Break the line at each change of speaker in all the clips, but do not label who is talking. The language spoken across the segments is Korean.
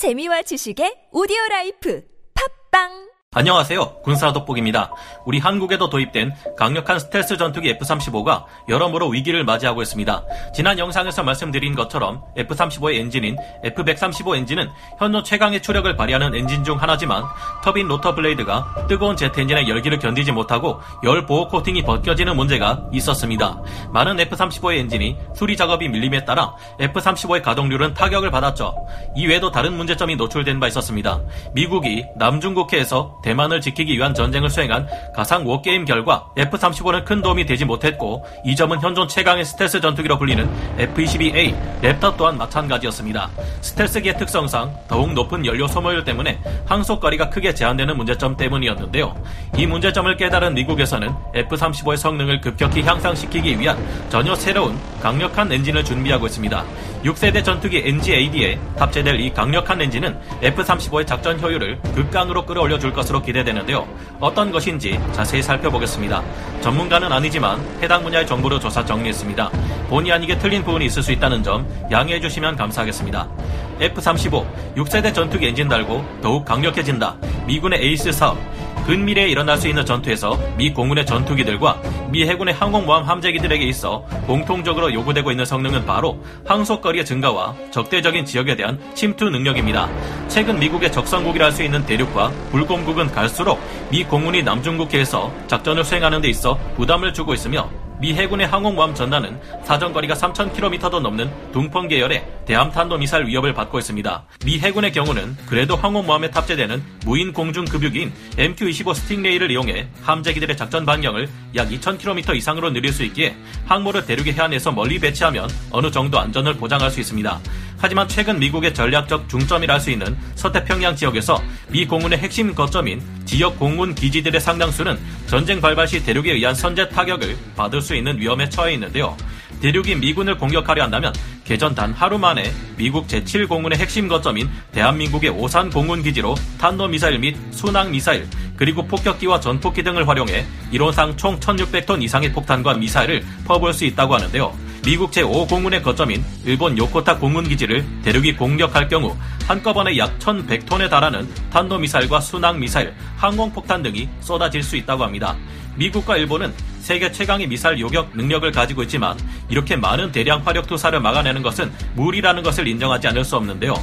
재미와 지식의 오디오 라이프. 팟빵
안녕하세요. 군사 돋보기입니다. 우리 한국에도 도입된 강력한 스텔스 전투기 F-35가 여러모로 위기를 맞이하고 있습니다. 지난 영상에서 말씀드린 것처럼 F-35의 엔진인 F-135 엔진은 현존 최강의 추력을 발휘하는 엔진 중 하나지만 터빈 로터 블레이드가 뜨거운 제트 엔진의 열기를 견디지 못하고 열 보호 코팅이 벗겨지는 문제가 있었습니다. 많은 F-35의 엔진이 수리 작업이 밀림에 따라 F-35의 가동률은 타격을 받았죠. 이외에도 다른 문제점이 노출된 바 있었습니다. 미국이 남중국해에서 대만을 지키기 위한 전쟁을 수행한 가상 워게임 결과 F-35는 큰 도움이 되지 못했고 이 점은 현존 최강의 스텔스 전투기로 불리는 F-22A Raptor 또한 마찬가지였습니다. 스텔스기의 특성상 더욱 높은 연료 소모율 때문에 항속거리가 크게 제한되는 문제점 때문이었는데요. 이 문제점을 깨달은 미국에서는 F-35의 성능을 급격히 향상시키기 위한 전혀 새로운 강력한 엔진을 준비하고 있습니다. 6세대 전투기 NGAD에 탑재될 이 강력한 엔진은 F-35의 작전 효율을 극강으로 끌어올려 줄 것을 것으로 기대되는데요. 어떤 것인지 자세히 살펴보겠습니다. 전문가는 아니지만 해당 분야의 정보를 조사 정리했습니다. 본의 아니게 틀린 부분이 있을 수 있다는 점 양해해 주시면 감사하겠습니다. F-35 6세대 전투기 엔진 달고 더욱 강력해진다. 미군의 에이스 사업 근미래에 일어날 수 있는 전투에서 미 공군의 전투기들과 미 해군의 항공모함 함재기들에게 있어 공통적으로 요구되고 있는 성능은 바로 항속거리의 증가와 적대적인 지역에 대한 침투 능력입니다. 최근 미국의 적성국이라 할 수 있는 대륙과 불공국은 갈수록 미 공군이 남중국해에서 작전을 수행하는 데 있어 부담을 주고 있으며 미 해군의 항공모함 전단은 사정거리가 3,000km도 넘는 둥펑 계열의 대함탄도 미사일 위협을 받고 있습니다. 미 해군의 경우는 그래도 항공모함에 탑재되는 무인 공중 급유기인 MQ-25 스팅레이를 이용해 함재기들의 작전 반경을 약 2,000km 이상으로 늘릴 수 있기에 항모를 대륙의 해안에서 멀리 배치하면 어느 정도 안전을 보장할 수 있습니다. 하지만 최근 미국의 전략적 중점이라 할 수 있는 서태평양 지역에서 미 공군의 핵심 거점인 지역 공군 기지들의 상당수는 전쟁 발발 시 대륙에 의한 선제 타격을 받을 수 있는 위험에 처해 있는데요. 대륙이 미군을 공격하려 한다면 개전 단 하루 만에 미국 제7공군의 핵심 거점인 대한민국의 오산 공군 기지로 탄도미사일 및 순항미사일 그리고 폭격기와 전폭기 등을 활용해 이론상 총 1600톤 이상의 폭탄과 미사일을 퍼부을 수 있다고 하는데요. 미국 제5공군의 거점인 일본 요코타 공군기지를 대륙이 공격할 경우 한꺼번에 약 1100톤에 달하는 탄도미사일과 순항미사일, 항공폭탄 등이 쏟아질 수 있다고 합니다. 미국과 일본은 세계 최강의 미사일 요격 능력을 가지고 있지만 이렇게 많은 대량 화력 투사를 막아내는 것은 무리라는 것을 인정하지 않을 수 없는데요.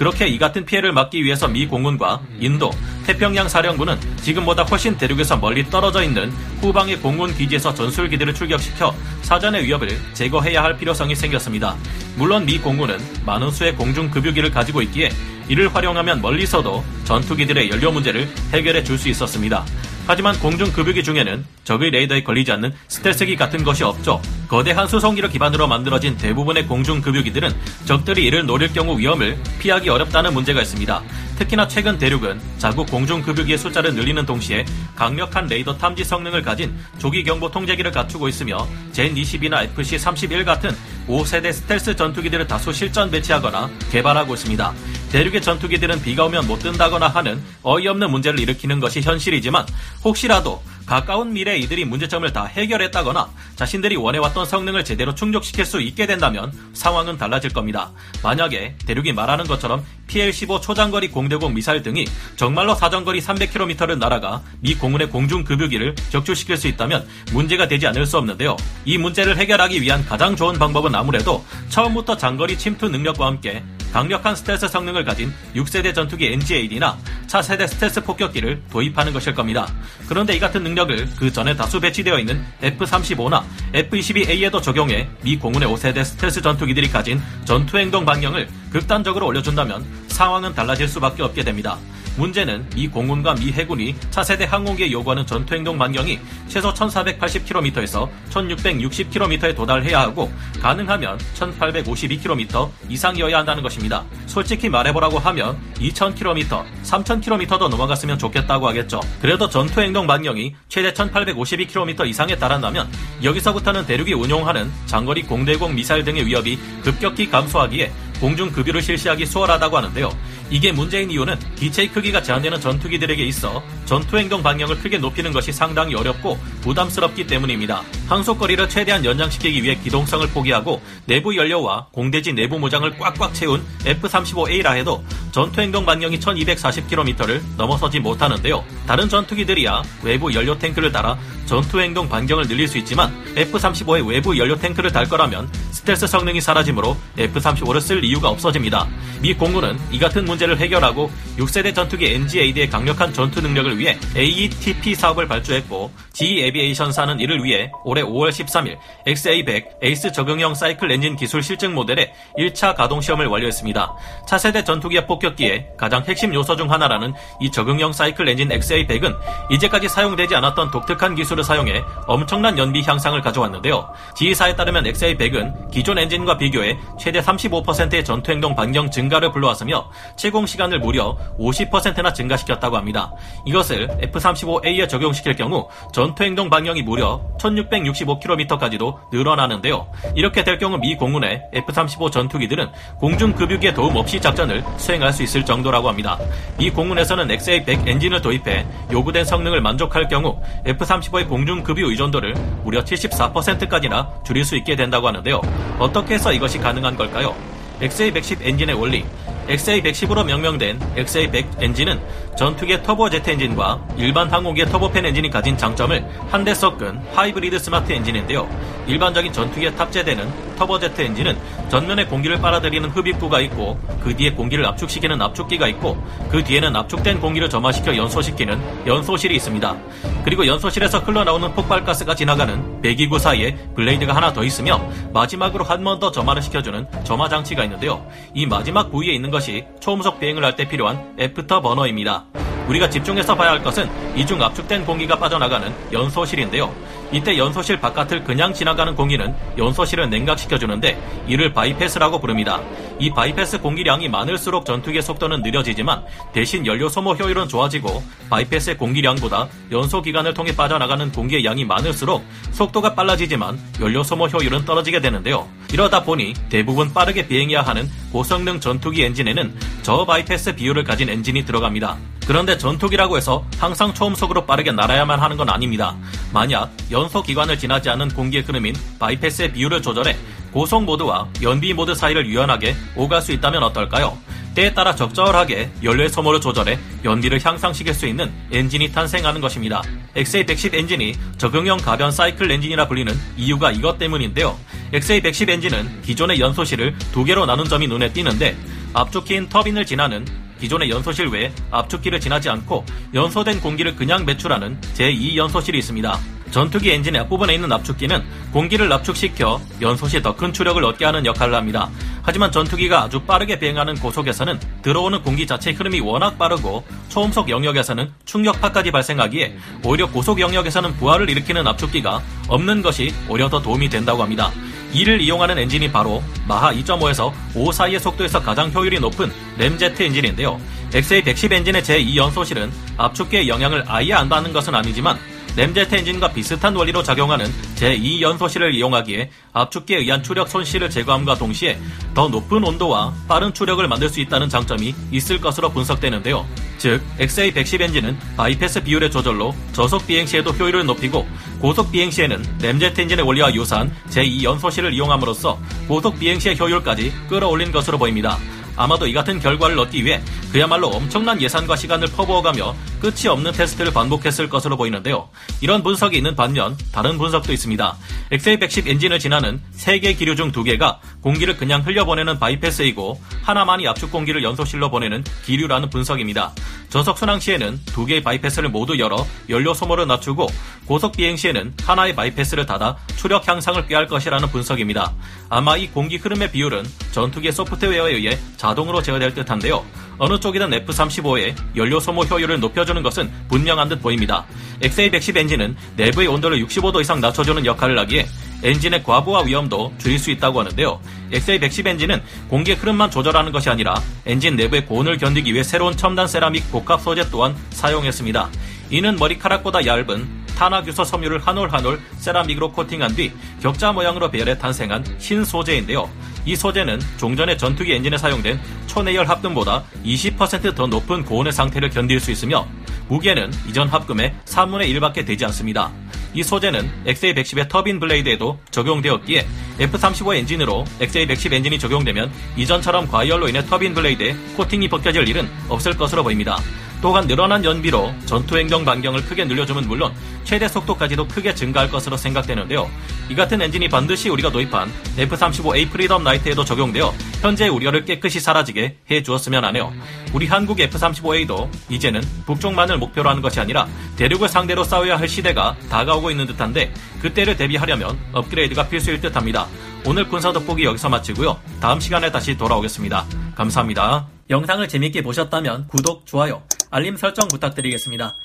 그렇게 이 같은 피해를 막기 위해서 미 공군과 인도, 태평양 사령부는 지금보다 훨씬 대륙에서 멀리 떨어져 있는 후방의 공군 기지에서 전술기들을 출격시켜 사전의 위협을 제거해야 할 필요성이 생겼습니다. 물론 미 공군은 많은 수의 공중 급유기를 가지고 있기에 이를 활용하면 멀리서도 전투기들의 연료 문제를 해결해 줄 수 있었습니다. 하지만 공중 급유기 중에는 적의 레이더에 걸리지 않는 스텔스기 같은 것이 없죠. 거대한 수송기를 기반으로 만들어진 대부분의 공중 급유기들은 적들이 이를 노릴 경우 위험을 피하기 어렵다는 문제가 있습니다. 특히나 최근 대륙은 자국 공중급유기의 숫자를 늘리는 동시에 강력한 레이더 탐지 성능을 가진 조기 경보 통제기를 갖추고 있으며 젠20이나 FC-31 같은 5세대 스텔스 전투기들을 다수 실전 배치하거나 개발하고 있습니다. 대륙의 전투기들은 비가 오면 못 뜬다거나 하는 어이없는 문제를 일으키는 것이 현실이지만 혹시라도 가까운 미래에 이들이 문제점을 다 해결했다거나 자신들이 원해왔던 성능을 제대로 충족시킬 수 있게 된다면 상황은 달라질 겁니다. 만약에 대륙이 말하는 것처럼 PL-15 초장거리 공대공 미사일 등이 정말로 사정거리 300km를 날아가 미 공군의 공중 급유기를 격추시킬 수 있다면 문제가 되지 않을 수 없는데요. 이 문제를 해결하기 위한 가장 좋은 방법은 아무래도 처음부터 장거리 침투 능력과 함께 강력한 스텔스 성능을 가진 6세대 전투기 NGAD나 차세대 스텔스 폭격기를 도입하는 것일 겁니다. 그런데 이 같은 능력을 그 전에 다수 배치되어 있는 F-35나 F-22A에도 적용해 미 공군의 5세대 스텔스 전투기들이 가진 전투 행동 방향을 극단적으로 올려준다면 상황은 달라질 수밖에 없게 됩니다. 문제는 이 공군과 미 해군이 차세대 항공기에 요구하는 전투행동 반경이 최소 1480km에서 1660km에 도달해야 하고 가능하면 1852km 이상이어야 한다는 것입니다. 솔직히 말해보라고 하면 2000km, 3000km도 넘어갔으면 좋겠다고 하겠죠. 그래도 전투행동 반경이 최대 1852km 이상에 달한다면 여기서부터는 대륙이 운용하는 장거리 공대공 미사일 등의 위협이 급격히 감소하기에 공중 급유를 실시하기 수월하다고 하는데요. 이게 문제인 이유는 기체의 크기가 제한되는 전투기들에게 있어 전투 행동 방향을 크게 높이는 것이 상당히 어렵고 부담스럽기 때문입니다. 항속거리를 최대한 연장시키기 위해 기동성을 포기하고 내부 연료와 공대지 내부 모장을 꽉꽉 채운 F-35A라 해도 전투 행동 반경이 1240km를 넘어서지 못하는데요. 다른 전투기들이야 외부 연료 탱크를 달아 전투 행동 반경을 늘릴 수 있지만 F-35의 외부 연료 탱크를 달 거라면 스텔스 성능이 사라지므로 F-35를 쓸 이유가 없어집니다. 미 공군은 이 같은 문제 를 해결하고 6세대 전투기 NGAD의 강력한 전투 능력을 위해 AETP 사업을 발주했고 GE Aviation사는 이를 위해 올해 5월 13일 XA100 ACE 적응형 사이클 엔진 기술 실증 모델의 1차 가동 시험을 완료했습니다. 차세대 전투기와 폭격기의 가장 핵심 요소 중 하나라는 이 적용형 사이클 엔진 XA100은 이제까지 사용되지 않았던 독특한 기술을 사용해 엄청난 연비 향상을 가져왔는데요. 지휘사에 따르면 XA100은 기존 엔진과 비교해 최대 35%의 전투 행동 반경 증가를 불러왔으며 채공 시간을 무려 50%나 증가시켰다고 합니다. 이것을 F-35A에 적용시킬 경우 전투행동 반경이 무려 1665km까지도 늘어나는데요. 이렇게 될 경우 미 공군의 F-35 전투기들은 공중 급유기의 도움 없이 작전을 수행할 수 있을 정도라고 합니다. 미 공군에서는 XA-100 엔진을 도입해 요구된 성능을 만족할 경우 F-35의 공중 급유 의존도를 무려 74%까지나 줄일 수 있게 된다고 하는데요. 어떻게 해서 이것이 가능한 걸까요? XA110 엔진의 원리, XA110으로 명명된 XA100 엔진은 전투기의 터보제트 엔진과 일반 항공기의 터보팬 엔진이 가진 장점을 한데 섞은 하이브리드 스마트 엔진인데요. 일반적인 전투기에 탑재되는 터보제트 엔진은 전면에 공기를 빨아들이는 흡입구가 있고 그 뒤에 공기를 압축시키는 압축기가 있고 그 뒤에는 압축된 공기를 점화시켜 연소시키는 연소실이 있습니다. 그리고 연소실에서 흘러나오는 폭발가스가 지나가는 배기구 사이에 블레이드가 하나 더 있으며 마지막으로 한 번 더 점화를 시켜주는 점화 장치가 있는데요. 이 마지막 부위에 있는 것이 초음속 비행을 할 때 필요한 애프터 버너입니다. 우리가 집중해서 봐야 할 것은 이 중 압축된 공기가 빠져나가는 연소실인데요. 이때 연소실 바깥을 그냥 지나가는 공기는 연소실을 냉각시켜주는데 이를 바이패스라고 부릅니다. 이 바이패스 공기량이 많을수록 전투기의 속도는 느려지지만 대신 연료 소모 효율은 좋아지고 바이패스의 공기량보다 연소 기관을 통해 빠져나가는 공기의 양이 많을수록 속도가 빨라지지만 연료 소모 효율은 떨어지게 되는데요. 이러다 보니 대부분 빠르게 비행해야 하는 고성능 전투기 엔진에는 저 바이패스 비율을 가진 엔진이 들어갑니다. 그런데 전투기라고 해서 항상 초음속으로 빠르게 날아야만 하는 건 아닙니다. 만약 연소 기관을 지나지 않은 공기의 흐름인 바이패스의 비율을 조절해 고속 모드와 연비 모드 사이를 유연하게 오갈 수 있다면 어떨까요? 때에 따라 적절하게 연료의 소모를 조절해 연비를 향상시킬 수 있는 엔진이 탄생하는 것입니다. XA110 엔진이 적응형 가변 사이클 엔진이라 불리는 이유가 이것 때문인데요. XA110 엔진은 기존의 연소실을 두 개로 나눈 점이 눈에 띄는데 압축기인 터빈을 지나는 기존의 연소실 외에 압축기를 지나지 않고 연소된 공기를 그냥 배출하는 제2연소실이 있습니다. 전투기 엔진의 앞부분에 있는 압축기는 공기를 납축시켜 연소시 더 큰 추력을 얻게 하는 역할을 합니다. 하지만 전투기가 아주 빠르게 비행하는 고속에서는 들어오는 공기 자체 흐름이 워낙 빠르고 초음속 영역에서는 충격파까지 발생하기에 오히려 고속 영역에서는 부하를 일으키는 압축기가 없는 것이 오히려 더 도움이 된다고 합니다. 이를 이용하는 엔진이 바로 마하 2.5에서 5 사이의 속도에서 가장 효율이 높은 램제트 엔진인데요. XA110 엔진의 제2연소실은 압축기의 영향을 아예 안 받는 것은 아니지만 램제트 엔진과 비슷한 원리로 작용하는 제2연소실을 이용하기에 압축기에 의한 추력 손실을 제거함과 동시에 더 높은 온도와 빠른 추력을 만들 수 있다는 장점이 있을 것으로 분석되는데요. 즉, XA110 엔진은 바이패스 비율의 조절로 저속 비행 시에도 효율을 높이고 고속 비행 시에는 램제트 엔진의 원리와 유사한 제2연소실을 이용함으로써 고속 비행 시의 효율까지 끌어올린 것으로 보입니다. 아마도 이 같은 결과를 얻기 위해 그야말로 엄청난 예산과 시간을 퍼부어가며 끝이 없는 테스트를 반복했을 것으로 보이는데요. 이런 분석이 있는 반면 다른 분석도 있습니다. XA110 엔진을 지나는 3개 기류 중 2개가 공기를 그냥 흘려보내는 바이패스이고 하나만이 압축 공기를 연소실로 보내는 기류라는 분석입니다. 저속 순항 시에는 2개의 바이패스를 모두 열어 연료 소모를 낮추고 고속 비행 시에는 하나의 바이패스를 닫아 추력 향상을 꾀할 것이라는 분석입니다. 아마 이 공기 흐름의 비율은 전투기의 소프트웨어에 의해 자동으로 제어될 듯한데요. 어느 쪽이든 F-35의 연료 소모 효율을 높여주 는 것은 분명한 듯 보입니다. XA110 엔진은 내부의 온도를 65도 이상 낮춰주는 역할을 하기에 엔진의 과부하 위험도 줄일 수 있다고 하는데요. XA110 엔진은 공기의 흐름만 조절하는 것이 아니라 엔진 내부의 고온을 견디기 위해 새로운 첨단 세라믹 복합 소재 또한 사용했습니다. 이는 머리카락보다 얇은 탄화규소 섬유를 한 올 한 올 세라믹으로 코팅한 뒤 격자 모양으로 배열해 탄생한 신소재인데요. 이 소재는 종전의 전투기 엔진에 사용된 초내열 합금보다 20%더 높은 고온의 상태를 견딜 수 있으며 무게는 이전 합금의 3분의 1밖에 되지 않습니다. 이 소재는 XA110의 터빈 블레이드에도 적용되었기에 F-35 엔진으로 XA110 엔진이 적용되면 이전처럼 과열로 인해 터빈 블레이드에 코팅이 벗겨질 일은 없을 것으로 보입니다. 또한 늘어난 연비로 전투 행동 반경을 크게 늘려줌은 물론 최대 속도까지도 크게 증가할 것으로 생각되는데요. 이 같은 엔진이 반드시 우리가 도입한 F-35A 프리덤 나이트에도 적용되어 현재의 우려를 깨끗이 사라지게 해 주었으면 하네요. 우리 한국 F-35A도 이제는 북쪽만을 목표로 하는 것이 아니라 대륙을 상대로 싸워야 할 시대가 다가오고 있는 듯한데 그때를 대비하려면 업그레이드가 필수일 듯합니다. 오늘 군사 돋보기 여기서 마치고요. 다음 시간에 다시 돌아오겠습니다. 감사합니다. 영상을 재밌게 보셨다면 구독, 좋아요, 알림 설정 부탁드리겠습니다.